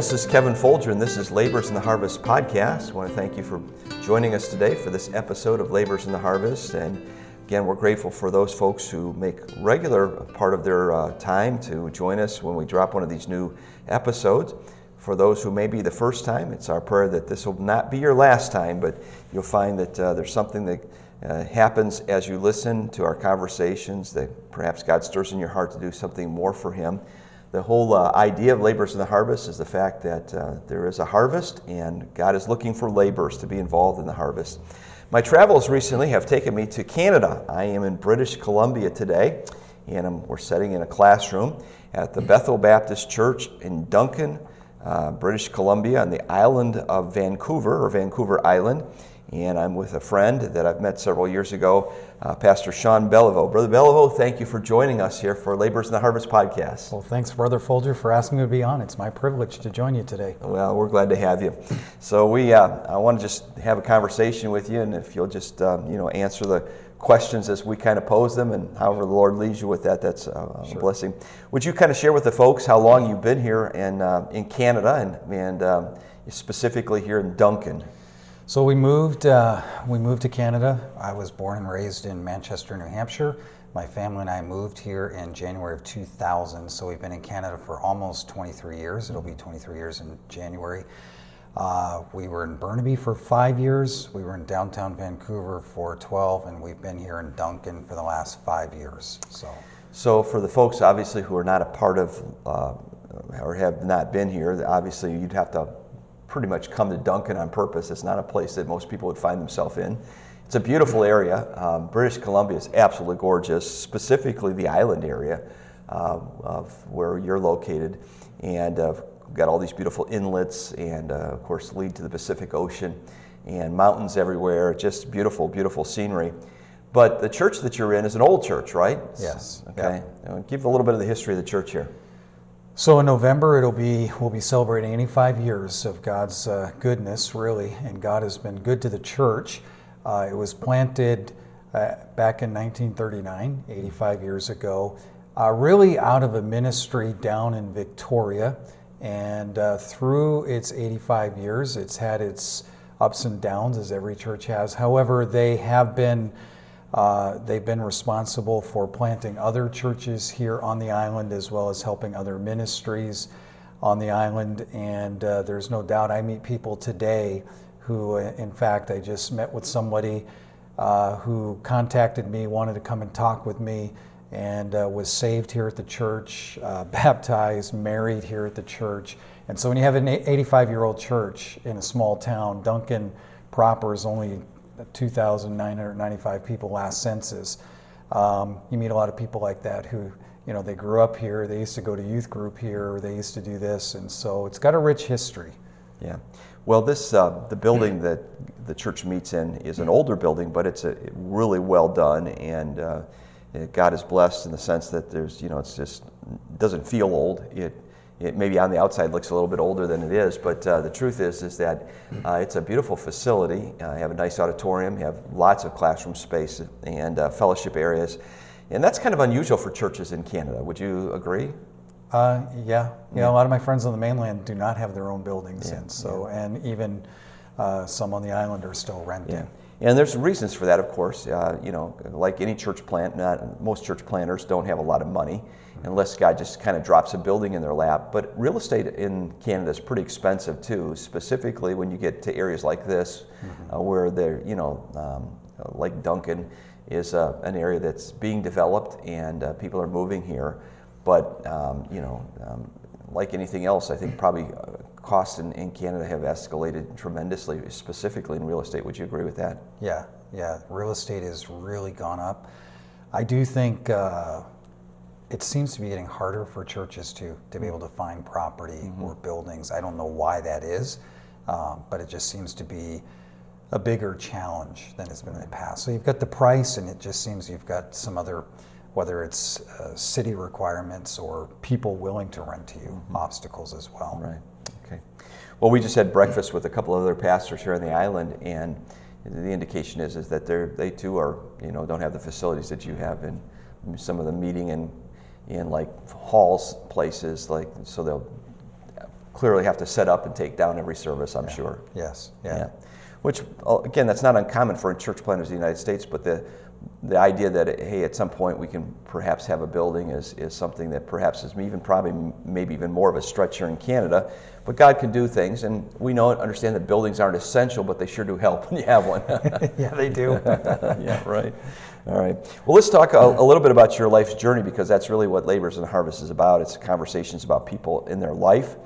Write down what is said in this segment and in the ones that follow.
This is Kevin Folger, and this is Labors in the Harvest podcast. I want to thank you for joining us today for this episode of Labors in the Harvest. And again, we're grateful for those folks who make regular part of their uh, time to join us when we drop one of these new episodes. For those who may be the first time, it's our prayer that this will not be your last time, but you'll find that uh, there's something that uh, happens as you listen to our conversations that perhaps God stirs in your heart to do something more for Him the whole uh, idea of Labors in the Harvest is the fact that uh, there is a harvest and God is looking for laborers to be involved in the harvest. My travels recently have taken me to Canada. I am in British Columbia today, and I'm, we're sitting in a classroom at the Bethel Baptist Church in Duncan, uh, British Columbia, on the island of Vancouver, or Vancouver Island and I'm with a friend that I've met several years ago, uh, Pastor Sean Beliveau. Brother Beliveau, thank you for joining us here for Labors in the Harvest podcast. Well, thanks, Brother Folger, for asking me to be on. It's my privilege to join you today. Well, we're glad to have you. So we, uh, I want to just have a conversation with you, and if you'll just, um, you know, answer the questions as we kind of pose them, and however the Lord leads you with that, that's a, sure. blessing. Would you kind of share with the folks how long you've been here in uh, in Canada, and and um, specifically here in Duncan? So we moved. Uh, we moved to Canada. I was born and raised in Manchester, New Hampshire. My family and I moved here in January of 2000. So we've been in Canada for almost 23 years. It'll be 23 years in January. Uh, we were in Burnaby for five years. We were in downtown Vancouver for 12, and we've been here in Duncan for the last five years. So, so for the folks obviously who are not a part of uh, or have not been here, obviously you'd have to pretty much come to Duncan on purpose. It's not a place that most people would find themselves in. It's a beautiful area. Um, British Columbia is absolutely gorgeous, specifically the island area uh, of where you're located. And uh, got all these beautiful inlets and, uh, of course, lead to the Pacific Ocean and mountains everywhere. Just beautiful, beautiful scenery. But the church that you're in is an old church, right? Yes. Okay. Yep. Give a little bit of the history of the church here. So in November, it'll be we'll be celebrating 85 years of God's uh, goodness, really, and God has been good to the church. Uh, it was planted uh, back in 1939, 85 years ago, uh, really out of a ministry down in Victoria, and uh, through its 85 years, it's had its ups and downs as every church has. However, they have been uh, they've been responsible for planting other churches here on the island as well as helping other ministries on the island. And uh, there's no doubt I meet people today who, uh, in fact, I just met with somebody uh, who contacted me, wanted to come and talk with me, and uh, was saved here at the church, uh, baptized, married here at the church. And so when you have an 85 year old church in a small town, Duncan proper is only 2,995 people last census. Um, you meet a lot of people like that who, you know, they grew up here, they used to go to youth group here, they used to do this, and so it's got a rich history. Yeah. Well, this uh, the building that the church meets in is an older building, but it's a really well done, and uh, God is blessed in the sense that there's, you know, it's just doesn't feel old. It it maybe on the outside looks a little bit older than it is, but uh, the truth is is that uh, it's a beautiful facility. Uh, you have a nice auditorium, you have lots of classroom space and uh, fellowship areas, and that's kind of unusual for churches in Canada. Would you agree? Uh, yeah, yeah. A lot of my friends on the mainland do not have their own buildings, yeah. and so yeah. and even uh, some on the island are still renting. And there's reasons for that, of course. you know, like any church plant, not most church planters don't have a lot of money unless God just kind of drops a building in their lap. But real estate in Canada is pretty expensive too, specifically when you get to areas like this, mm-hmm. uh, where they're, you know, um, like Duncan, is uh, an area that's being developed and uh, people are moving here. But um, you know, um, like anything else, I think probably uh, costs in, in Canada have escalated tremendously, specifically in real estate. Would you agree with that? Yeah, yeah. Real estate has really gone up. I do think uh, it seems to be getting harder for churches to to be able to find property mm-hmm. or buildings. I don't know why that is, um, but it just seems to be a bigger challenge than it's been in the past. So you've got the price, and it just seems you've got some other, whether it's uh, city requirements or people willing to rent to you, mm-hmm. obstacles as well. Right. Okay. Well, we just had breakfast with a couple of other pastors here on the island, and the indication is is that they they too are you know don't have the facilities that you have in some of the meeting and in like halls places like so they'll clearly have to set up and take down every service i'm yeah. sure yes yeah. yeah. which uh, again that's not uncommon for church planters in the united states but the the idea that hey at some point we can perhaps have a building is, is something that perhaps is even probably maybe even more of a stretch here in canada but god can do things and we know and understand that buildings aren't essential but they sure do help when you have one yeah they do yeah right all right. Well, let's talk a, a, little bit about your life's journey because that's really what Labors and Harvest is about. It's conversations about people in their life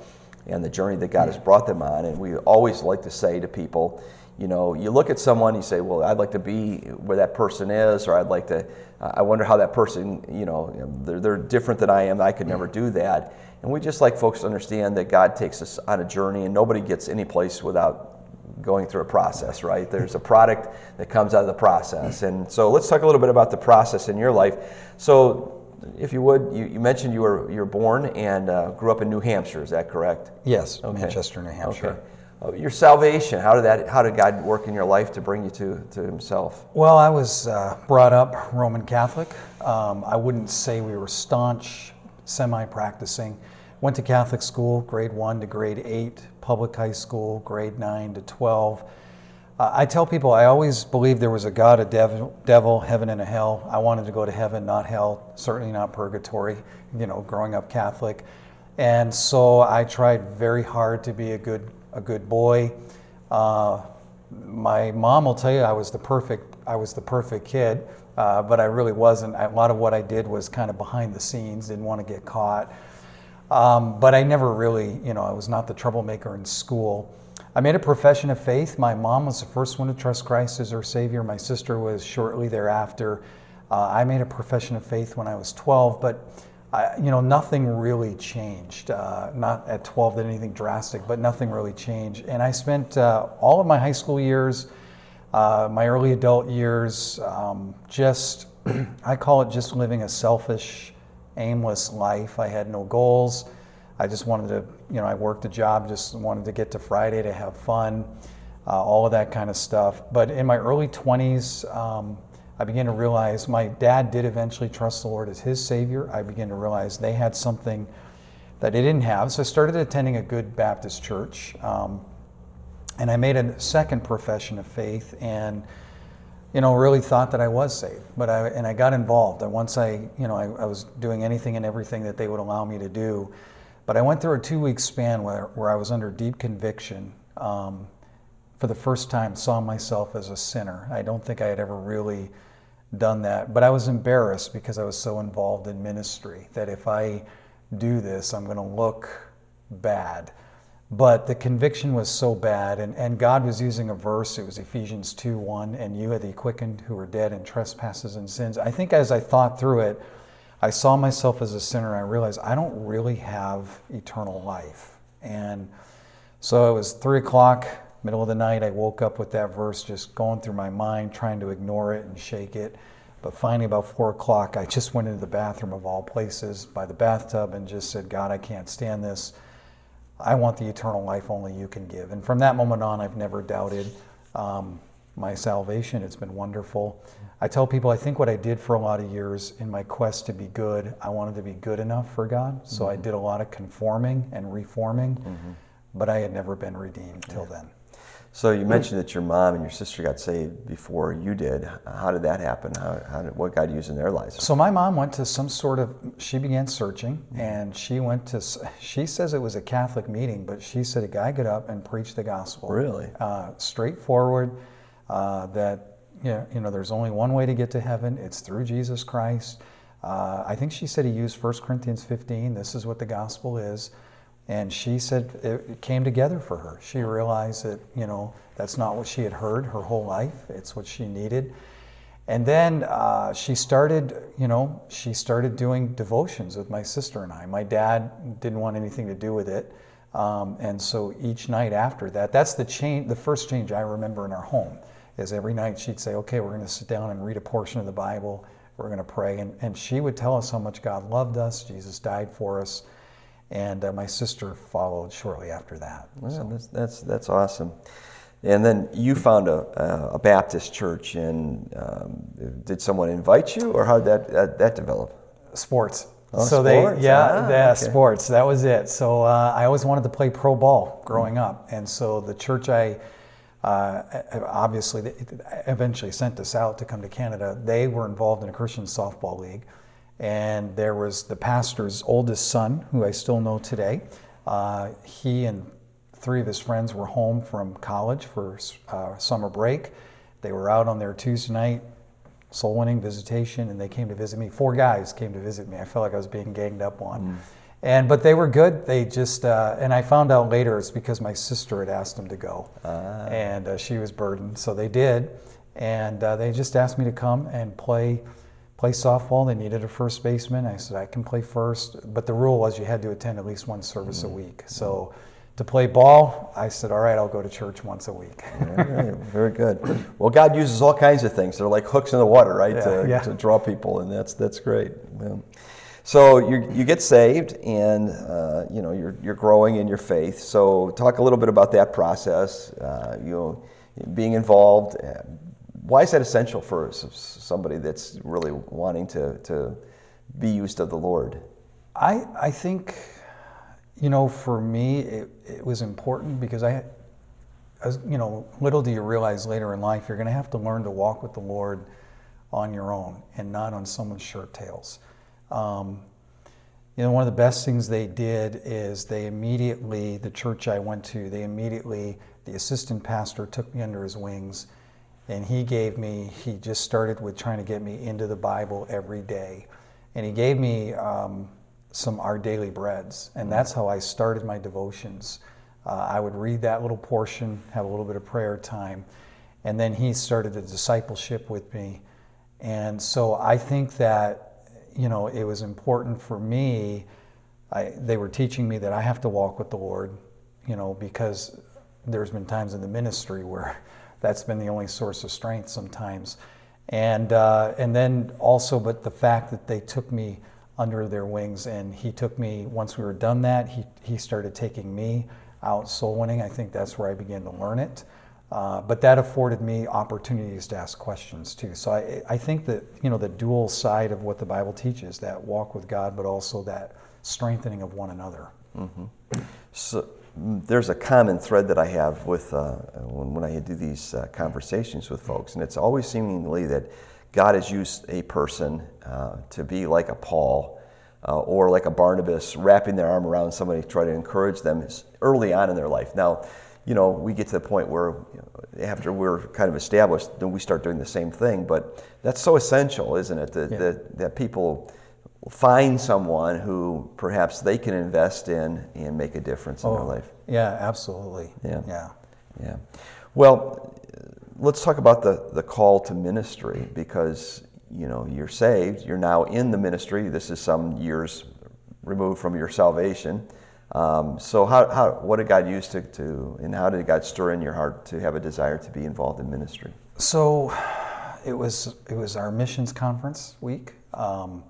and the journey that God has brought them on. And we always like to say to people, you know, you look at someone, you say, well, I'd like to be where that person is, or I'd like to, I wonder how that person, you know, they're, they're different than I am. I could never do that. And we just like folks to understand that God takes us on a journey and nobody gets any place without going through a process, right? There's a product that comes out of the process. And so let's talk a little bit about the process in your life. So, if you would, you, you mentioned you were you were born and uh, grew up in New Hampshire. Is that correct? Yes, okay. Manchester, New Hampshire. Okay. Uh, your salvation. How did that? How did God work in your life to bring you to to Himself? Well, I was uh, brought up Roman Catholic. Um, I wouldn't say we were staunch, semi-practicing. Went to Catholic school, grade one to grade eight, public high school, grade nine to 12. Uh, I tell people I always believed there was a God, a devil, devil, heaven, and a hell. I wanted to go to heaven, not hell, certainly not purgatory, you know, growing up Catholic. And so I tried very hard to be a good, a good boy. Uh, my mom will tell you I was the perfect, I was the perfect kid, uh, but I really wasn't. A lot of what I did was kind of behind the scenes, didn't want to get caught. Um, but I never really, you know, I was not the troublemaker in school. I made a profession of faith. My mom was the first one to trust Christ as her Savior. My sister was shortly thereafter. Uh, I made a profession of faith when I was 12, but I, you know, nothing really changed. Uh, not at 12 did anything drastic, but nothing really changed. And I spent uh, all of my high school years, uh, my early adult years, um, just, I call it just living a selfish, aimless life. I had no goals. I just wanted to, you know, I worked a job, just wanted to get to Friday to have fun, uh, all of that kind of stuff. But in my early 20s, um, I began to realize my dad did eventually trust the Lord as his Savior. I began to realize they had something that they didn't have. So I started attending a good Baptist church. Um, and I made a second profession of faith and you know, really thought that I was saved. But I and I got involved. And once I, you know, I, I was doing anything and everything that they would allow me to do. But I went through a two-week span where, where I was under deep conviction. Um, for the first time, saw myself as a sinner. I don't think I had ever really done that. But I was embarrassed because I was so involved in ministry that if I do this, I'm going to look bad. But the conviction was so bad, and, and God was using a verse, it was Ephesians 2 1, and you are the quickened who were dead in trespasses and sins. I think as I thought through it, I saw myself as a sinner, and I realized I don't really have eternal life. And so it was 3 o'clock, middle of the night, I woke up with that verse just going through my mind, trying to ignore it and shake it. But finally, about 4 o'clock, I just went into the bathroom of all places by the bathtub and just said, God, I can't stand this. I want the eternal life only you can give. And from that moment on, I've never doubted um, my salvation. It's been wonderful. I tell people I think what I did for a lot of years in my quest to be good, I wanted to be good enough for God. So mm-hmm. I did a lot of conforming and reforming, mm-hmm. but I had never been redeemed till yeah. then. So you mentioned that your mom and your sister got saved before you did. How did that happen? How, how did, what God used in their lives? So my mom went to some sort of. She began searching, and she went to. She says it was a Catholic meeting, but she said a guy got up and preached the gospel. Really? Uh, straightforward. Uh, that you know, there's only one way to get to heaven. It's through Jesus Christ. Uh, I think she said he used 1 Corinthians 15. This is what the gospel is. And she said it came together for her. She realized that, you know, that's not what she had heard her whole life. It's what she needed. And then uh, she started, you know, she started doing devotions with my sister and I. My dad didn't want anything to do with it. Um, and so each night after that, that's the change, the first change I remember in our home is every night she'd say, okay, we're going to sit down and read a portion of the Bible. We're going to pray. And, and she would tell us how much God loved us. Jesus died for us and uh, my sister followed shortly after that. So. that's, that's, that's awesome. And then you found a, a Baptist church, and um, did someone invite you, or how did that, that, that develop? Sports. Oh, so sports? they, yeah, ah, yeah, okay. sports. That was it. So uh, I always wanted to play pro ball growing up, and so the church I uh, obviously eventually sent us out to come to Canada. They were involved in a Christian softball league and there was the pastor's oldest son, who I still know today. Uh, he and three of his friends were home from college for uh, summer break. They were out on their Tuesday night soul winning visitation, and they came to visit me. Four guys came to visit me. I felt like I was being ganged up on. Mm. And but they were good. They just uh, and I found out later it's because my sister had asked them to go, ah. and uh, she was burdened, so they did. And uh, they just asked me to come and play play softball. They needed a first baseman. I said, I can play first. But the rule was you had to attend at least one service mm-hmm. a week. So to play ball, I said, all right, I'll go to church once a week. Very good. Well, God uses all kinds of things. They're like hooks in the water, right, yeah, to, yeah. to draw people, and that's that's great. Yeah. So you you get saved, and uh, you know you're you're growing in your faith. So talk a little bit about that process. Uh, you know, being involved, why is that essential for somebody that's really wanting to, to be used of the Lord? I, I think, you know, for me, it, it was important because I, as, you know, little do you realize later in life, you're going to have to learn to walk with the Lord on your own and not on someone's shirt tails. Um, you know, one of the best things they did is they immediately, the church I went to, they immediately, the assistant pastor took me under his wings and he gave me he just started with trying to get me into the bible every day. And he gave me um, some our daily breads. And that's how i started my devotions. Uh, i would read that little portion have a little bit of prayer time. And then he started a discipleship with me. And so i think that you know it was important for me. I, they were teaching me that i have to walk with the lord you know because there's been times in the ministry where that's been the only source of strength sometimes. And, uh, and then also, but the fact that they took me under their wings and he took me, once we were done that, he, he started taking me out soul winning. I think that's where I began to learn it. Uh, but that afforded me opportunities to ask questions too. So I, I think that, you know, the dual side of what the Bible teaches, that walk with God, but also that strengthening of one another. Mm-hmm. So, there's a common thread that I have with uh, when, when, I do these uh, conversations with folks, and it's always seemingly that God has used a person uh, to be like a Paul uh, or like a Barnabas, wrapping their arm around somebody to try to encourage them early on in their life. Now, you know, we get to the point where you know, after we're kind of established, then we start doing the same thing. But that's so essential, isn't it? That, yeah. that, that people find someone who perhaps they can invest in and make a difference in oh, their life. Yeah, absolutely. Yeah. Yeah. Yeah. Well, let's talk about the, the call to ministry because you know you're saved, you're now in the ministry. This is some years removed from your salvation. Um, so how, how what did God use to, to and how did God stir in your heart to have a desire to be involved in ministry? So it was it was our missions conference week. Um,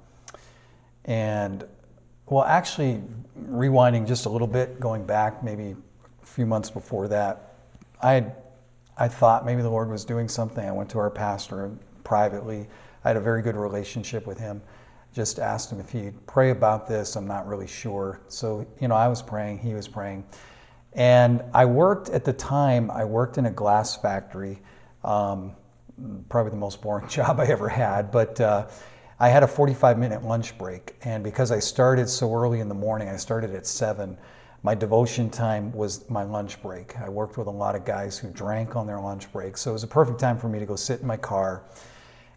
and well, actually, rewinding just a little bit, going back maybe a few months before that, I had, I thought maybe the Lord was doing something. I went to our pastor privately. I had a very good relationship with him. Just asked him if he'd pray about this. I'm not really sure. So, you know, I was praying, he was praying. And I worked at the time, I worked in a glass factory. Um, probably the most boring job I ever had, but uh, I had a 45 minute lunch break, and because I started so early in the morning, I started at 7. my devotion time was my lunch break. I worked with a lot of guys who drank on their lunch break, so it was a perfect time for me to go sit in my car.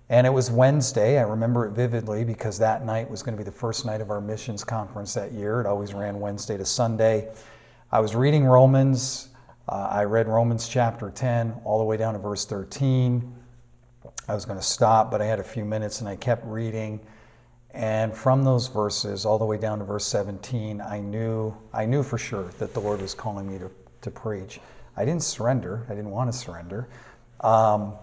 And it was Wednesday. I remember it vividly because that night was going to be the first night of our missions conference that year. It always ran Wednesday to Sunday. I was reading Romans. Uh, I read Romans chapter 10 all the way down to verse 13. I was going to stop, but I had a few minutes and I kept reading. And from those verses all the way down to verse 17, I knew I knew for sure that the Lord was calling me to, to preach. I didn't surrender. I didn't want to surrender. Um,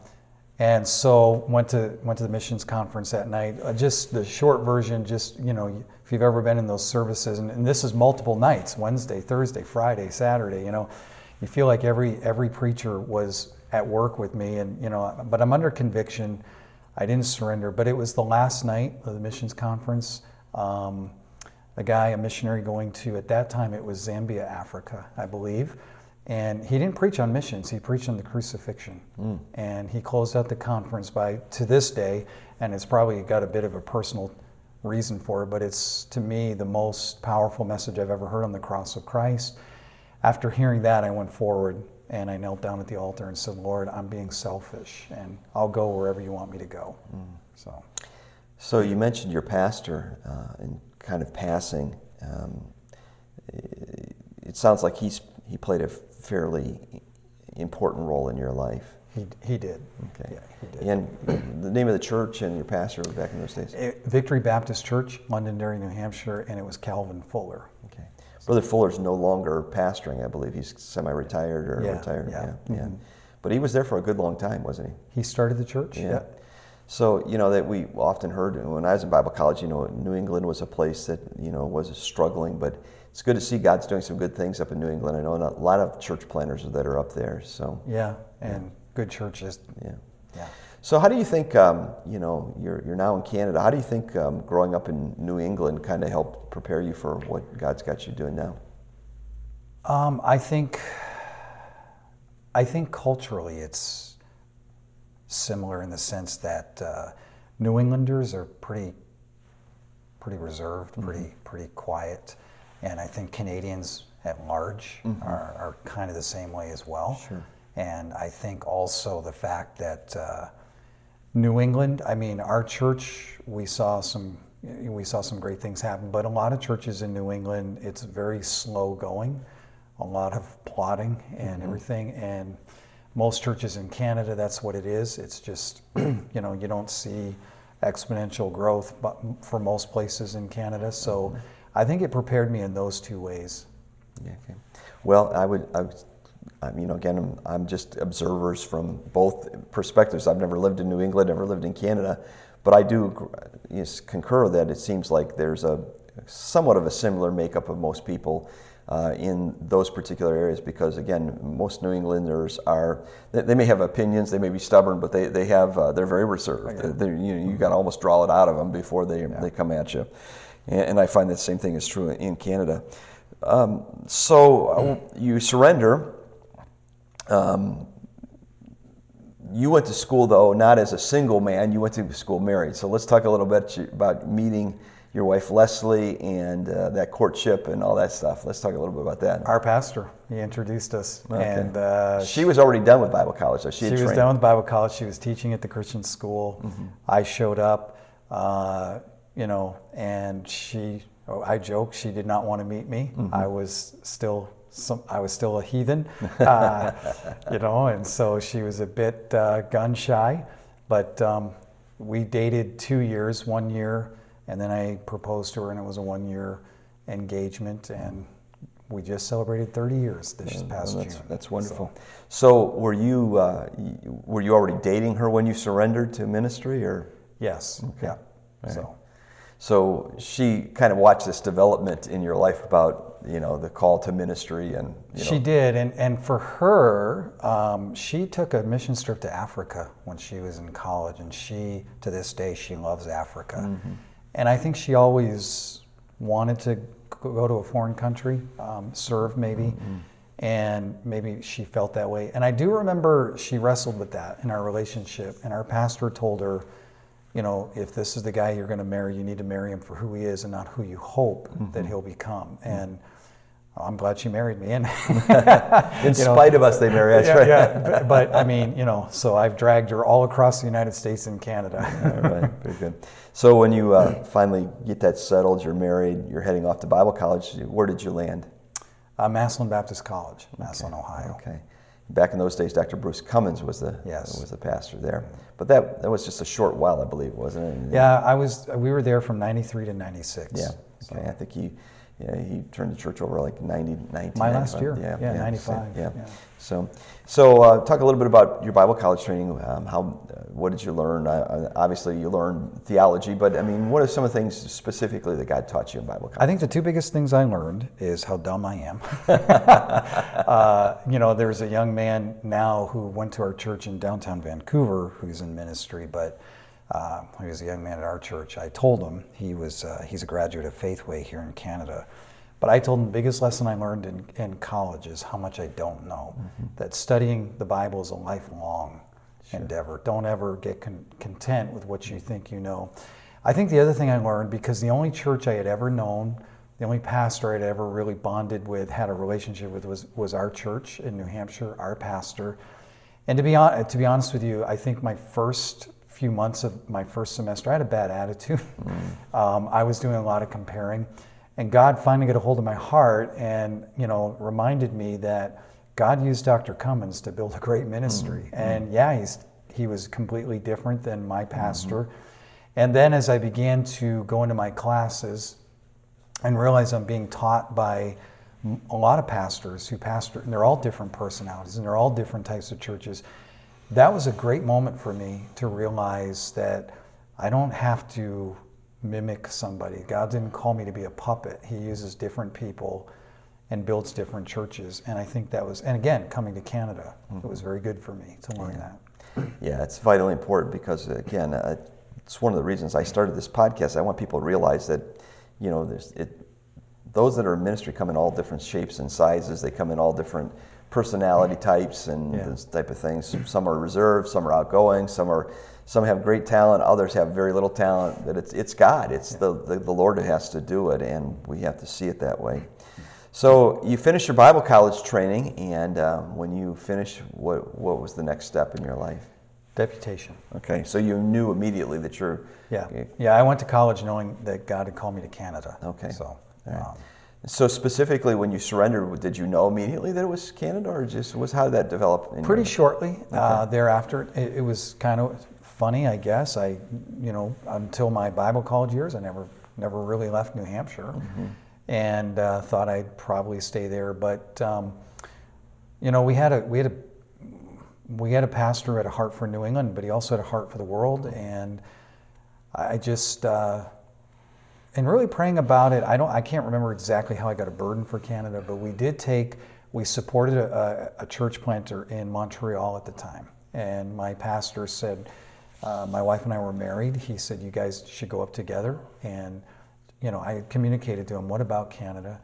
and so went to went to the missions conference that night. Uh, just the short version, just you know, if you've ever been in those services, and, and this is multiple nights: Wednesday, Thursday, Friday, Saturday. You know, you feel like every every preacher was at work with me, and you know, but I'm under conviction. I didn't surrender, but it was the last night of the missions conference. Um, a guy, a missionary going to, at that time it was Zambia, Africa, I believe. And he didn't preach on missions, he preached on the crucifixion. Mm. And he closed out the conference by, to this day, and it's probably got a bit of a personal reason for it, but it's to me the most powerful message I've ever heard on the cross of Christ. After hearing that, I went forward and I knelt down at the altar and said, Lord, I'm being selfish and I'll go wherever you want me to go. Mm. So. so you mentioned your pastor uh, in kind of passing. Um, it sounds like he's, he played a fairly important role in your life. He, he did. Okay. Yeah, he did. And the name of the church and your pastor back in those days? Eh, Victory Baptist Church, Londonderry, New Hampshire, and it was Calvin Fuller. Okay. Brother Fuller's no longer pastoring, I believe. He's semi-retired or yeah, retired. Yeah. Yeah. Mm-hmm. But he was there for a good long time, wasn't he? He started the church. Yeah. yeah. So you know that we often heard when I was in Bible college. You know, New England was a place that you know was struggling, but it's good to see God's doing some good things up in New England. I know a lot of church planners that are up there. So yeah, and yeah. good churches. Yeah. Yeah. So how do you think, um, you know, you're, you're now in Canada, how do you think um, growing up in New England kind of helped prepare you for what God's got you doing now? Um, I think, I think culturally it's similar in the sense that uh, New Englanders are pretty, pretty reserved, mm-hmm. pretty, pretty quiet, and I think Canadians at large mm-hmm. are, are, kind of the same way as well. Sure. And I think also the fact that uh, New England, I mean, our church, we saw some we saw some great things happen, but a lot of churches in New England, it's very slow going, a lot of plotting and mm-hmm. everything, and most churches in Canada, that's what it is. It's just, you know, you don't see exponential growth but for most places in Canada. So mm-hmm. I think it prepared me in those two ways. Yeah, okay. Well, I would, I would you know, again, I'm, I'm, just observers from both perspectives. I've never lived in New England, never lived in Canada, but I do concur that it seems like there's a somewhat of a similar makeup of most people uh, in those particular areas because, again, most New Englanders are, they, they, may have opinions, they may be stubborn, but they, they have, uh, they're very reserved. Yeah. you know, you got to almost draw it out of them before they, yeah. they come at you. And, and, I find that same thing is true in Canada. Um, so uh, you surrender um, you went to school, though, not as a single man, you went to school married. So let's talk a little bit about meeting your wife Leslie and uh, that courtship and all that stuff. Let's talk a little bit about that. Our pastor, he introduced us, okay. and uh, she was already done with Bible college. So she, she was done with Bible college. She was teaching at the Christian school. Mm-hmm. I showed up, uh, you know, and she. Oh, I joke she did not want to meet me. Mm-hmm. I was still some, I was still a heathen, uh, you know, and so she was a bit uh, gun shy. But um, we dated two years, one year, and then I proposed to her, and it was a one year engagement, and we just celebrated 30 years this past that's, June. That's wonderful. So, so were you uh, were you already dating her when you surrendered to ministry, or? Yes. Okay. Yeah. Right. So. So she kind of watched this development in your life about you know the call to ministry and you know. she did and and for her um, she took a mission trip to Africa when she was in college and she to this day she loves Africa mm-hmm. and I think she always wanted to go to a foreign country um, serve maybe. Mm-hmm. And maybe she felt that way. And I do remember she wrestled with that in our relationship. And our pastor told her, you know, if this is the guy you're going to marry, you need to marry him for who he is and not who you hope mm-hmm. that he'll become. And I'm glad she married me. And in spite know, of us, they marry. That's yeah, right. yeah, but, but, I mean, you know, so I've dragged her all across the United States and Canada. all right, very good. So when you uh, finally get that settled, you're married, you're heading off to Bible college. Where did you land? Uh, Massillon Baptist College, Massillon, okay. Ohio. Okay. Back in those days, Dr. Bruce Cummons was the yes. was the pastor there. But that that was just a short while, I believe, wasn't it? Yeah, I was. We were there from '93 to '96. Yeah. Okay. So. I think he yeah, he turned the church over like 90, 19, My last year. Yeah, yeah, yeah 95. yeah. yeah. So, so uh, talk a little bit about your Bible college training. Um, how, uh, what did you learn? Uh, obviously, you learned theology, but I mean, what are some of the things specifically that God taught you in Bible college? I think the two biggest things I learned is how dumb I am. uh, you know, there's a young man now who went to our church in downtown Vancouver who's in ministry, but uh, he was a young man at our church. I told him he was uh, he's a graduate of Faithway here in Canada. But I told him the biggest lesson I learned in, in college is how much I don't know. Mm-hmm. That studying the Bible is a lifelong sure. endeavor. Don't ever get con- content with what you think you know. I think the other thing I learned, because the only church I had ever known, the only pastor I'd ever really bonded with, had a relationship with, was, was our church in New Hampshire, our pastor. And to be, on, to be honest with you, I think my first few months of my first semester, I had a bad attitude. Mm. um, I was doing a lot of comparing. And God finally got a hold of my heart and, you know, reminded me that God used Dr. Cummons to build a great ministry. Mm-hmm. And yeah, he's, he was completely different than my pastor. Mm-hmm. And then as I began to go into my classes and realize I'm being taught by a lot of pastors who pastor, and they're all different personalities and they're all different types of churches that was a great moment for me to realize that I don't have to mimic somebody. God didn't call me to be a puppet. He uses different people and builds different churches. And I think that was, and again, coming to Canada, mm-hmm. it was very good for me to learn yeah. that. Yeah, it's vitally important because, again, uh, it's one of the reasons I started this podcast. I want people to realize that, you know, there's, it, those that are in ministry come in all different shapes and sizes. They come in all different personality types and yeah. this type of things. Some are reserved, some are outgoing, some are some have great talent, others have very little talent. That it's it's God, it's yeah. the, the, the Lord who has to do it, and we have to see it that way. So you finished your Bible college training, and um, when you finished, what what was the next step in your life? Deputation. Okay, so you knew immediately that you're. Yeah, yeah. I went to college knowing that God had called me to Canada. Okay. So. Um, so specifically, when you surrendered, did you know immediately that it was Canada, or just was how did that develop? Pretty your... shortly okay. uh, thereafter. It, it, was kind of funny, I guess. I, you know, until my Bible college years, I never never really left New Hampshire, mm-hmm. and uh, thought I'd probably stay there. But um, you know, we had a we had a we had a pastor had a heart for New England, but he also had a heart for the world, and I just. Uh, and really praying about it, I don't, I can't remember exactly how I got a burden for Canada, but we did take, we supported a, a church planter in Montreal at the time, and my pastor said, uh, my wife and I were married. He said, you guys should go up together, and you know, I communicated to him, what about Canada?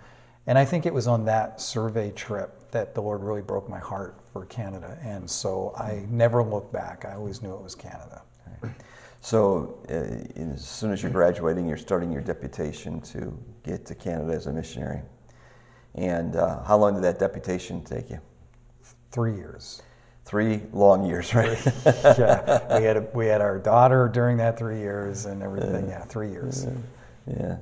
And I think it was on that survey trip that the Lord really broke my heart for Canada, and so I never looked back. I always knew it was Canada. So, uh, as soon as you're graduating, you're starting your deputation to get to Canada as a missionary. And uh, how long did that deputation take you? Three years. Three long years, right? yeah, we had a, we had our daughter during that three years and everything. Yeah, three years. Yeah.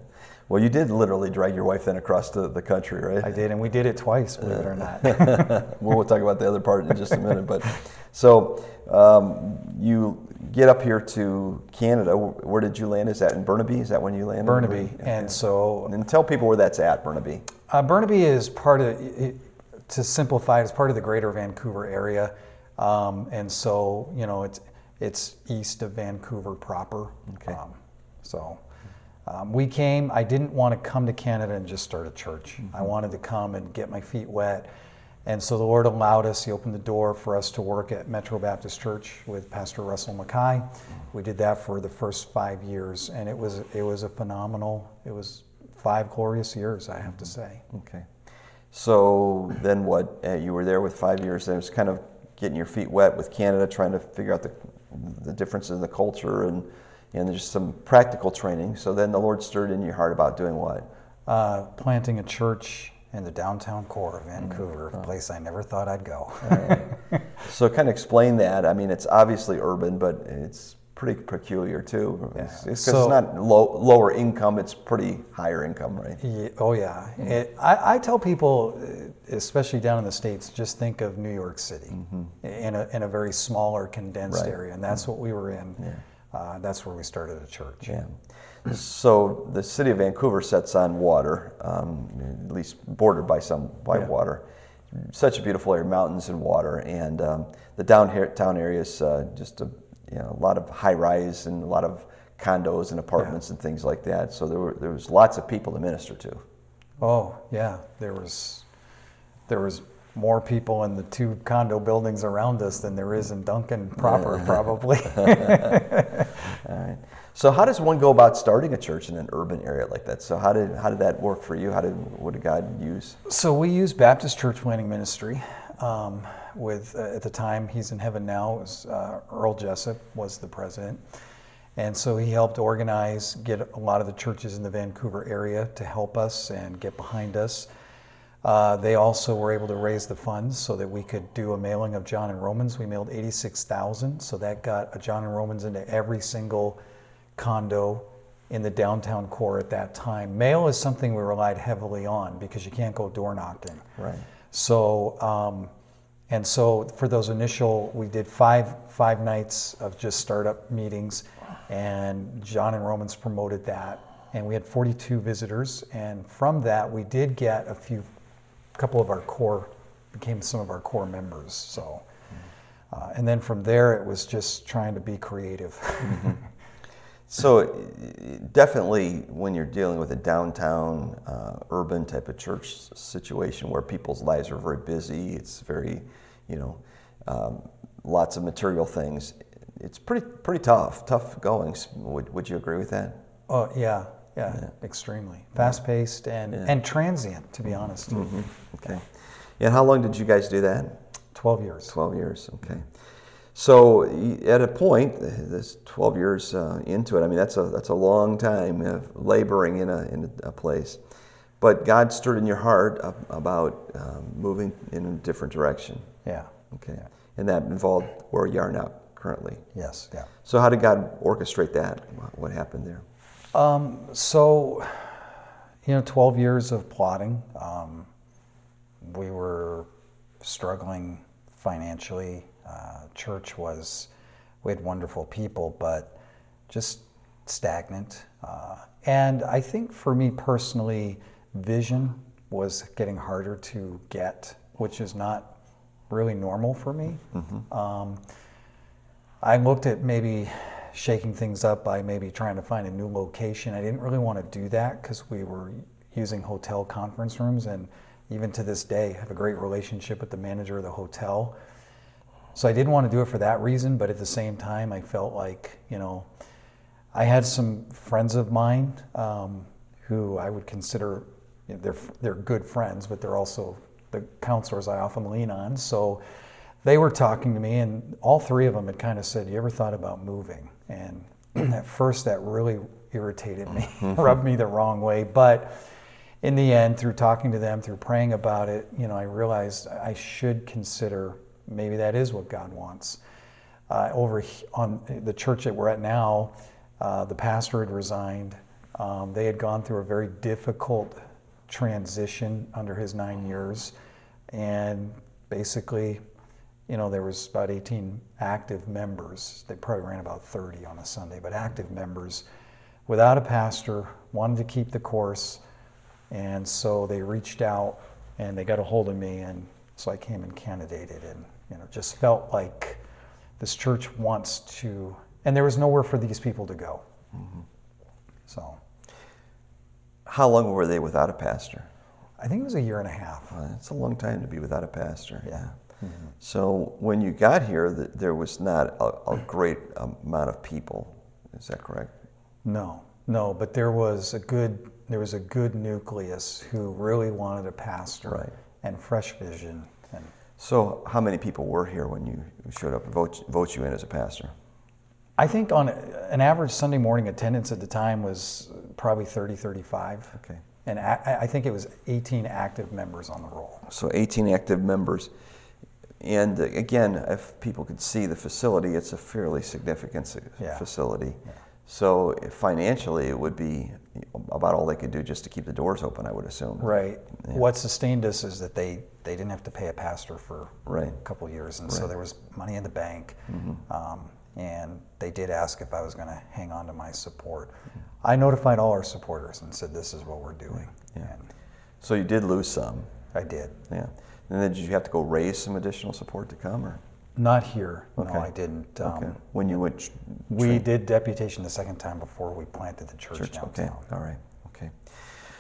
Well, you did literally drag your wife then across the, the country, right? I did, and we did it twice, believe it or not. well, we'll talk about the other part in just a minute. But so um, you get up here to Canada, where did you land? Is that in Burnaby? Is that when you landed? Burnaby. Okay. And so. And tell people where that's at, Burnaby. Uh, Burnaby is part of, it, to simplify, it's part of the greater Vancouver area. Um, and so, you know, it's, it's east of Vancouver proper. Okay. Um, so um, we came, I didn't want to come to Canada and just start a church. Mm-hmm. I wanted to come and get my feet wet and so the Lord allowed us, He opened the door for us to work at Metro Baptist Church with Pastor Russell Mackay. We did that for the first five years, and it was, it was a phenomenal, it was five glorious years, I have to say. Okay. So then what? Uh, you were there with five years, and it was kind of getting your feet wet with Canada, trying to figure out the, the differences in the culture and, and just some practical training. So then the Lord stirred in your heart about doing what? Uh, planting a church in the downtown core of Vancouver, a place I never thought I'd go. So kind of explain that. I mean, it's obviously urban, but it's pretty peculiar too. It's, it's, So- it's not low, lower income; it's pretty higher income, right? Ye- oh yeah, It, I, I tell people, uh, especially down in the states, just think of New York City in a in a very smaller, condensed Right. area, and that's what we were in. Uh, that's where we started a church. Yeah. So the city of Vancouver sets on water, um, at least bordered by some by Yeah. water. Such a beautiful area, mountains and water, and um, the downtown area is uh, just a you know a lot of high rise and a lot of condos and apartments and things like that. So there were there was lots of people to minister to. Oh yeah, there was there was more people in the two condo buildings around us than there is in Duncan proper, probably. All right. So how does one go about starting a church in an urban area like that? So how did how did that work for you? How did what did God use? So we use Baptist Church Planning Ministry. Um, with uh, at the time he's in heaven now. Was, uh, Earl Jessup was the president, and so he helped organize, get a lot of the churches in the Vancouver area to help us and get behind us. Uh, they also were able to raise the funds so that we could do a mailing of John and Romans. We mailed 86,000, so that got a John and Romans into every single condo in the downtown core at that time. Mail is something we relied heavily on because you can't go door knocking. Right. So, um, and so for those initial, we did five five nights of just startup meetings, and John and Romans promoted that, and we had 42 visitors, and from that we did get a few, couple of our core became some of our core members. So, uh, and then from there it was just trying to be creative. So definitely, when you're dealing with a downtown, uh, urban type of church situation where people's lives are very busy, it's very, you know, um, lots of material things. It's pretty pretty tough, tough goings. Would Would you agree with that? oh yeah, yeah, extremely fast paced and and transient to be honest. too. Okay. And how long did you guys do that? 12 years. 12 years, okay. So at a point, this 12 years uh, into it, I mean, that's a, that's a long time of laboring in a, in a place. But God stirred in your heart about um, moving in a different direction, Yeah. okay? And that involved where you are now currently. Yes. Yeah. So how did God orchestrate that? What- What happened there? Um, so, you know, 12 years of plotting. Um, we were struggling financially. Uh, church was, we had wonderful people, but just stagnant. Uh, and I think for me personally, vision was getting harder to get, which is not really normal for me. Um, I looked at maybe shaking things up by maybe trying to find a new location. I didn't really want to do that because we were using hotel conference rooms, and even to this day, have a great relationship with the manager of the hotel. So I didn't want to do it for that reason, but at the same time, I felt like you know, I had some friends of mine um, who I would consider you know, they're they're good friends, but they're also the counselors I often lean on. So they were talking to me, and all three of them had kind of said, "You ever thought about moving?" And at first, that really irritated me, rubbed me the wrong way. But in the end, through talking to them, through praying about it, you know, I realized I should consider maybe that is what God wants. Uh, over on the church that we're at now, uh, the pastor had resigned. Um, they had gone through a very difficult transition under his nine years, and basically, you know, there was about 18 active members. They probably ran about 30 on a Sunday, but active members without a pastor, wanted to keep the course, and so they reached out and they got a hold of me, and so I came and candidated, and you know, just felt like this church wants to, and there was nowhere for these people to go. So How long were they without a pastor? I think it was a year and a half. Uh, it's a long time to be without a pastor. Yeah. So when you got here, th- there was not a, a great amount of people. Is that correct? No, no, but there was a good there was a good nucleus who really wanted a pastor Right. and fresh vision. And So how many people were here when you showed up and vote, vote you in as a pastor? I think on an average Sunday morning attendance at the time was probably 30, 35. Okay. and I, I think it was 18 active members on the roll. So 18 active members. And again, if people could see the facility, it's a fairly significant Yeah. facility. So financially, it would be about all they could do just to keep the doors open, I would assume. Right. What sustained us is that they, they didn't have to pay a pastor for Right. a couple of years, and so there was money in the bank. Mm-hmm. Um, and they did ask if I was going to hang on to my support. I notified all our supporters and said, "This is what we're doing," and So you did lose some. I did. Yeah. And then did you have to go raise some additional support to come, or Not here. Okay. No, I didn't. Um, okay. when you went? tr- We did deputation the second time before we planted the church, church. Okay. downtown. All right. Okay.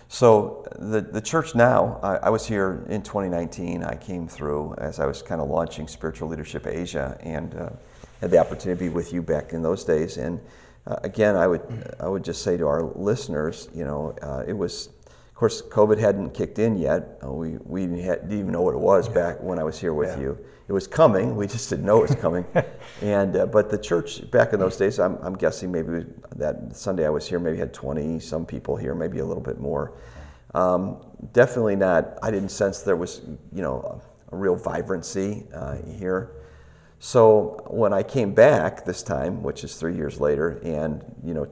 So the the church now. I, I was here in 2019. I came through as I was kind of launching Spiritual Leadership Asia, and uh, had the opportunity to be with you back in those days. And uh, again, I would I would just say to our listeners, you know, uh, it was. Of course, COVID hadn't kicked in yet. Uh, we we didn't even know what it was back when I was here with Yeah. you. It was coming. We just didn't know it was coming. and uh, but the church back in those days, I'm, I'm guessing maybe that Sunday I was here, maybe had 20 some people here, maybe a little bit more. Um, definitely not. I didn't sense there was you know a, a real vibrancy uh, here. So when I came back this time, which is three years later, and you know,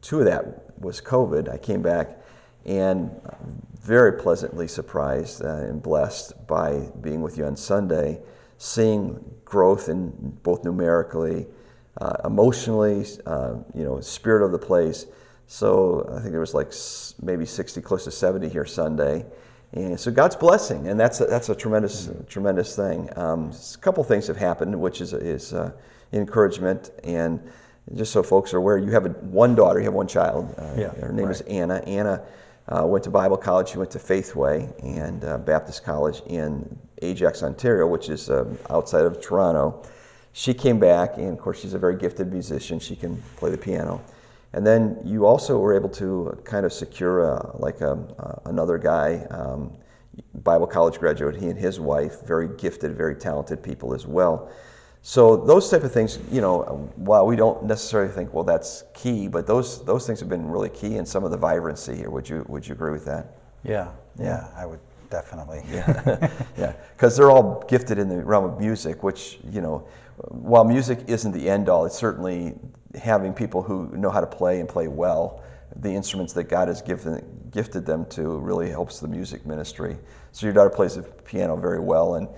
two of that was COVID, I came back and very pleasantly surprised uh, and blessed by being with you on Sunday, seeing growth in both numerically, uh, emotionally, uh, you know, spirit of the place. So I think there was like maybe 60, close to 70 here Sunday. And so God's blessing, and that's a, that's a tremendous tremendous thing. Um, a couple things have happened, which is is uh, encouragement, and just so folks are aware, you have a, one daughter, you have one child. Uh, Yeah, her name is. Anna. Anna uh, went to Bible college. She went to Faithway and uh, Baptist College in Ajax, Ontario, which is um, outside of Toronto. She came back, and of course, she's a very gifted musician. She can play the piano. And then you also were able to kind of secure uh, like a, uh, another guy, um, Bible college graduate. He and his wife, very gifted, very talented people as well. So those type of things, you know, while we don't necessarily think, well, that's key, but those those things have been really key in some of the vibrancy here. Would you would you agree with that? Yeah, yeah, I would definitely. yeah, yeah, because they're all gifted in the realm of music, which you know, while music isn't the end all, it's certainly having people who know how to play and play well. The instruments that God has given gifted them to really helps the music ministry. So your daughter plays the piano very well, and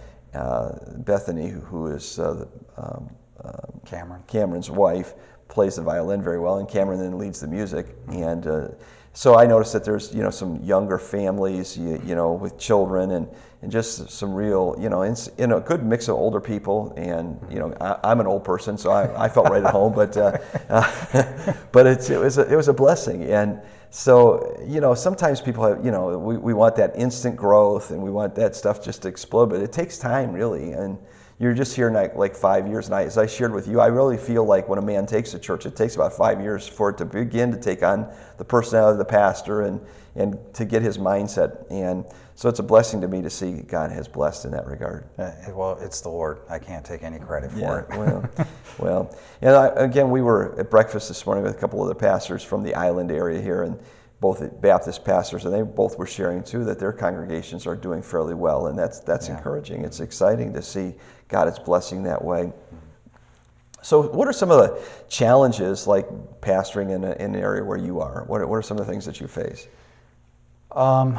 Bethany, who is uh, um, um, Cameron. Cameron's wife plays the violin very well, and Cameron then leads the music. And uh, so I noticed that there's you know some younger families, you, you know, with children, and, and just some real you know, in, in a good mix of older people. And you know, I, I'm an old person, so I, I felt right at home. But uh, uh, but it's, it was a, it was a blessing, and so you know, sometimes people have you know, we, we want that instant growth, and we want that stuff just to explode, but it takes time really, and you're just here like, like five years. And I, as I shared with you, I really feel like when a man takes a church, it takes about five years for it to begin to take on the personality of the pastor and, and to get his mindset. And so it's a blessing to me to see God has blessed in that regard. Uh, well, it's the Lord. I can't take any credit for it. well, well, and I, again, we were at breakfast this morning with a couple of other pastors from the island area here, and both Baptist pastors, and they both were sharing too that their congregations are doing fairly well, and that's that's Yeah. encouraging. It's exciting to see God is blessing that way. So, what are some of the challenges like pastoring in, a, in an area where you are? What are, what are some of the things that you face? Um,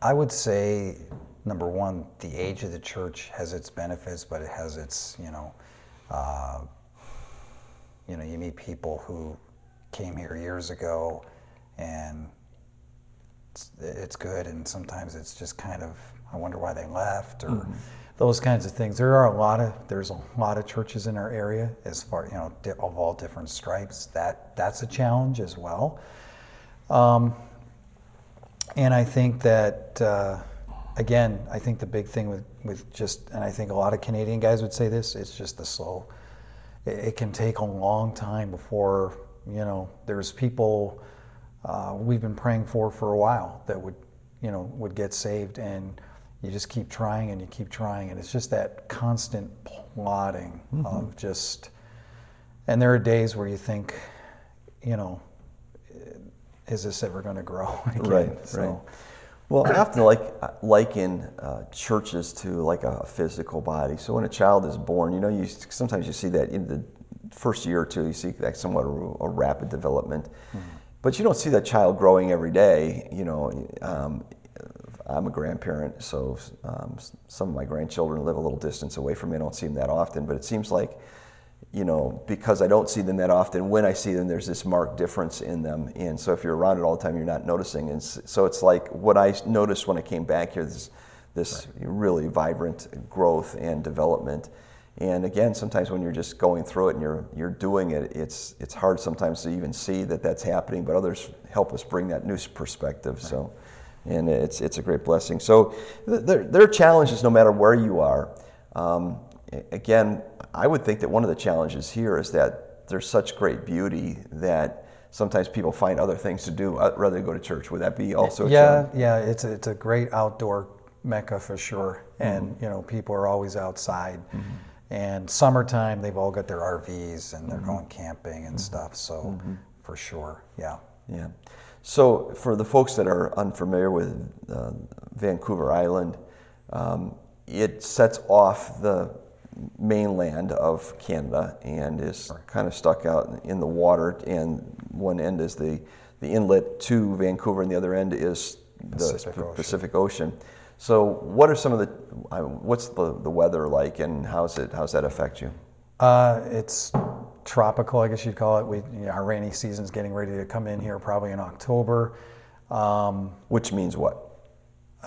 I would say number one, the age of the church has its benefits, but it has its you know, uh, you know, you meet people who came here years ago, and it's, it's good, and sometimes it's just kind of I wonder why they left or. Those kinds of things. There are a lot of there's a lot of churches in our area, as far you know, di- of all different stripes. That that's a challenge as well. Um, and I think that, uh, again, I think the big thing with, with just, and I think a lot of Canadian guys would say this, it's just the slow. It, it can take a long time before, you know, there's people uh, we've been praying for for a while that would, you know, would get saved. And you just keep trying and you keep trying. And it's just that constant plodding of just, and there are days where you think, you know, is this ever going to grow again? Right, So, right. Well, I often like liken uh, churches to like a physical body. So when a child is born, you know, you sometimes you see that in the first year or two, you see that somewhat a, a rapid development, but you don't see that child growing every day. You know, um, I'm a grandparent, so um, some of my grandchildren live a little distance away from me. I don't see them that often, but it seems like you know, because I don't see them that often, when I see them, there's this marked difference in them. And so if you're around it all the time, you're not noticing. And so it's like what I noticed when I came back here, this, this right. really vibrant growth and development. And again, sometimes when you're just going through it and you're, you're doing it, it's, it's hard sometimes to even see that that's happening, but others help us bring that new perspective. Right. So, and it's, it's a great blessing. So there, there are challenges no matter where you are. Um, again, I would think that one of the challenges here is that there's such great beauty that sometimes people find other things to do uh, rather than go to church. Would that be also? yeah, yeah. It's a, it's a great outdoor mecca for sure, mm-hmm. and you know people are always outside. Mm-hmm. And summertime, they've all got their RVs and they're mm-hmm. going camping and mm-hmm. stuff. So mm-hmm. for sure, yeah. Yeah. So for the folks that are unfamiliar with uh, Vancouver Island, um, it sets off the mainland of Canada and is kind of stuck out in the water. And one end is the, the inlet to Vancouver, and the other end is the Pacific, Ocean. Pacific Ocean. So, what are some of the what's the, the weather like, and how's it how's that affect you? Uh, it's tropical, I guess you'd call it. We you know, our rainy season's getting ready to come in here, probably in October. Um, Which means what?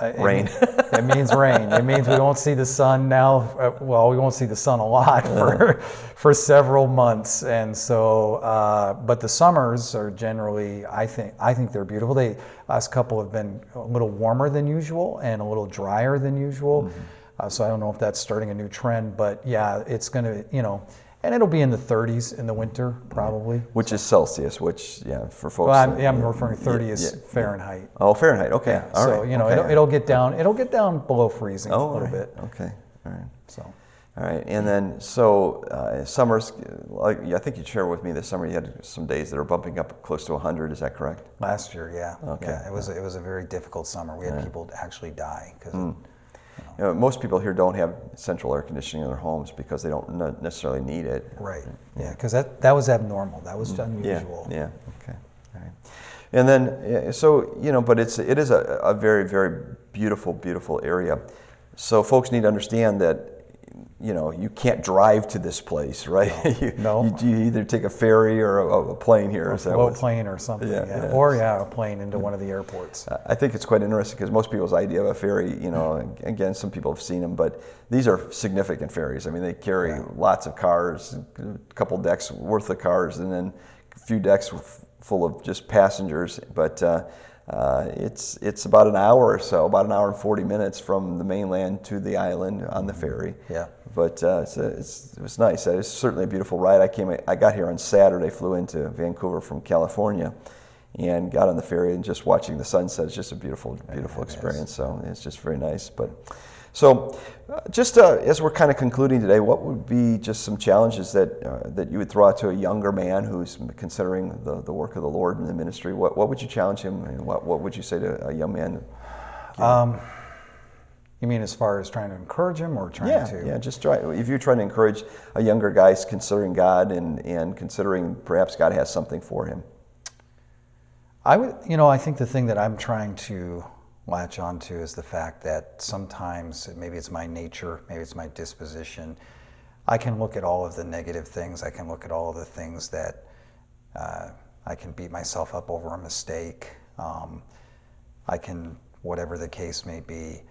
Uh, rain. It, means rain. It means we won't see the sun now. Uh, well, we won't see the sun a lot for for several months, and so. Uh, but the summers are generally, I think, I think they're beautiful. They last couple have been a little warmer than usual and a little drier than usual. Mm-hmm. Uh, so I don't know if that's starting a new trend, but yeah, it's going to, you know and it'll be in the 30s in the winter probably. Which is Celsius, which yeah for folks. Well, I'm, yeah, I'm referring 30 yeah, is yeah, Fahrenheit. Oh, Fahrenheit. Okay. Yeah, all so right. you know okay. it'll, it'll, get down it'll get down below freezing oh, a little right. bit. Okay. All right. So. All right, and then so uh, summers, like I think you shared with me this summer, you had some days that are bumping up close to 100. Is that correct? Last year, yeah. Okay. Yeah, it was it was a very difficult summer. We had people actually die because. Mm. You know, most people here don't have central air conditioning in their homes because they don't necessarily need it. Right. Yeah, because that, that was abnormal. That was mm-hmm. unusual. Yeah. yeah. Okay. All right. And then, so you know, but it's it is a, a very very beautiful beautiful area. So folks need to understand that you know, you can't drive to this place, right? you, no. You, you, either take a ferry or a, a plane here. Or a plane or something. Yeah, yeah. yeah. Or, yeah, a plane into one of the airports. I think it's quite interesting because most people's idea of a ferry, you know, again, some people have seen them, but these are significant ferries. I mean, they carry yeah. lots of cars, a couple decks worth of cars, and then a few decks full of just passengers. But, uh, uh, it's it's about an hour or so, about an hour and 40 minutes from the mainland to the island on the ferry. Yeah. But uh, it's, it's, it was nice. It was certainly a beautiful ride. I came, I got here on Saturday, flew into Vancouver from California, and got on the ferry and just watching the sunset is just a beautiful, beautiful experience. So it's just very nice. But so, uh, just uh, as we're kind of concluding today, what would be just some challenges that uh, that you would throw out to a younger man who's considering the, the work of the Lord in the ministry? What what would you challenge him, and what what would you say to a young man? Um, you mean as far as trying to encourage him, or trying yeah, to? Yeah, just try. If you're trying to encourage a younger guy considering God and and considering perhaps God has something for him. I would, you know, I think the thing that I'm trying to latch onto is the fact that sometimes maybe it's my nature, maybe it's my disposition. I can look at all of the negative things. I can look at all of the things that uh, I can beat myself up over a mistake. Um, I can, whatever the case may be.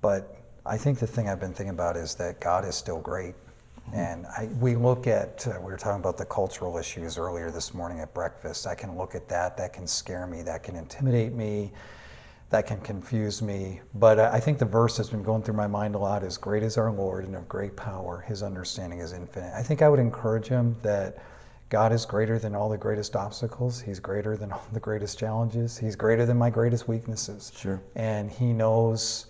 But I think the thing I've been thinking about is that God is still great. Mm-hmm. And I, we look at, uh, we were talking about the cultural issues earlier this morning at breakfast. I can look at that, that can scare me, that can intimidate me that can confuse me. But I think the verse that's been going through my mind a lot is Great is our Lord and of great power. His understanding is infinite. I think I would encourage him that God is greater than all the greatest obstacles. He's greater than all the greatest challenges. He's greater than my greatest weaknesses. Sure. And He knows,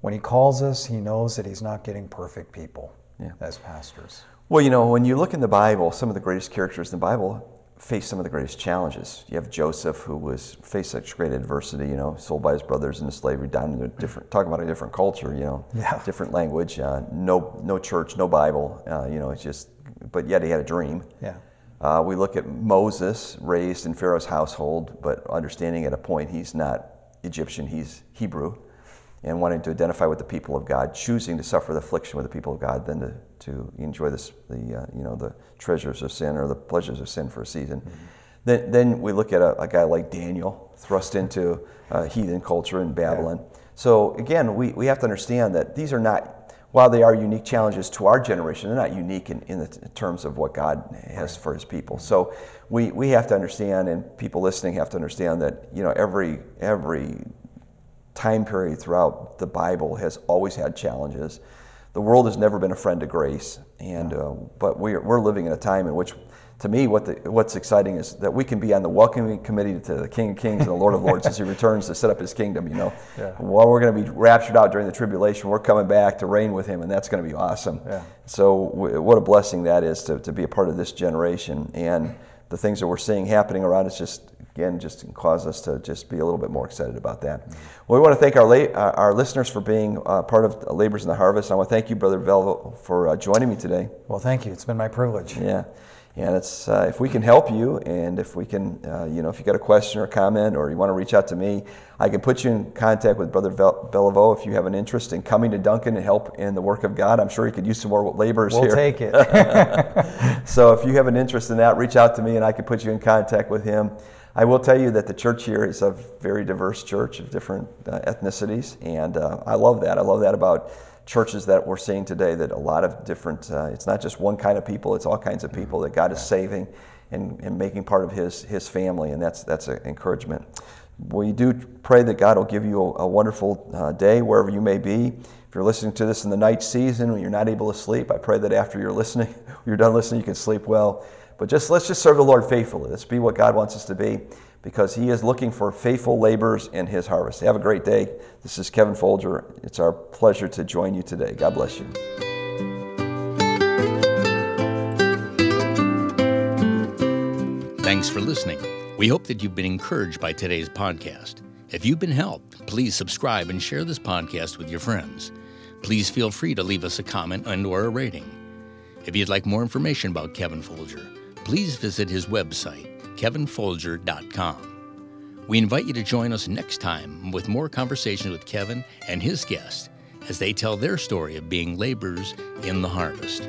when He calls us, He knows that He's not getting perfect people yeah. as pastors. Well, you know, when you look in the Bible, some of the greatest characters in the Bible faced some of the greatest challenges. You have Joseph, who was faced such great adversity, you know, sold by his brothers into slavery, down into a different, talking about a different culture, you know, Yeah. different language, uh, no, no church, no Bible, uh, you know, it's just, but yet he had a dream. Yeah. Uh, we look at Moses, raised in Pharaoh's household, but understanding at a point he's not Egyptian, he's Hebrew, and wanting to identify with the people of God, choosing to suffer the affliction with the people of God than to, to enjoy this, the, uh, you know, the treasures of sin or the pleasures of sin for a season. Then, then we look at a, a guy like Daniel, thrust into uh, heathen culture in Babylon. So again, we, we have to understand that these are not, while they are unique challenges to our generation, they're not unique in, in the t- terms of what God has for his people. So we, we have to understand, and people listening have to understand that, you know, every, every time period throughout the Bible has always had challenges. The world has never been a friend to grace, and uh, but we're, we're living in a time in which, to me, what the, what's exciting is that we can be on the welcoming committee to the King of Kings and the Lord of Lords as He returns to set up His kingdom. You know, Yeah. while we're going to be raptured out during the tribulation, we're coming back to reign with Him, and that's going to be awesome. Yeah. So, w- what a blessing that is to, to be a part of this generation, and the things that we're seeing happening around us just again just cause us to just be a little bit more excited about that. Well, we want to thank our la- uh, our listeners for being uh, part of Labors in the Harvest. I want to thank you, Brother Velvo, for uh, joining me today. Well, thank you. It's been my privilege. Yeah. And it's uh, if we can help you, and if we can, uh, you know, if you got a question or a comment, or you want to reach out to me, I can put you in contact with Brother Vel- Beliveau if you have an interest in coming to Duncan and help in the work of God. I'm sure he could use some more laborers here. We'll take it. So if you have an interest in that, reach out to me and I can put you in contact with him. I will tell you that the church here is a very diverse church of different uh, ethnicities, and uh, I love that. I love that about churches that we're seeing today. That a lot of different. Uh, it's not just one kind of people; it's all kinds of people that God is saving and, and making part of His His family, and that's that's an encouragement. We do pray that God will give you a, a wonderful uh, day wherever you may be. If you're listening to this in the night season when you're not able to sleep, I pray that after you're listening, you're done listening, you can sleep well. But just let's just serve the Lord faithfully. Let's be what God wants us to be because He is looking for faithful laborers in His harvest. Have a great day. This is Kevin Folger. It's our pleasure to join you today. God bless you. Thanks for listening. We hope that you've been encouraged by today's podcast. If you've been helped, please subscribe and share this podcast with your friends. Please feel free to leave us a comment and or a rating. If you'd like more information about Kevin Folger, please visit his website, kevinfolger.com. We invite you to join us next time with more conversations with Kevin and his guest as they tell their story of being laborers in the harvest.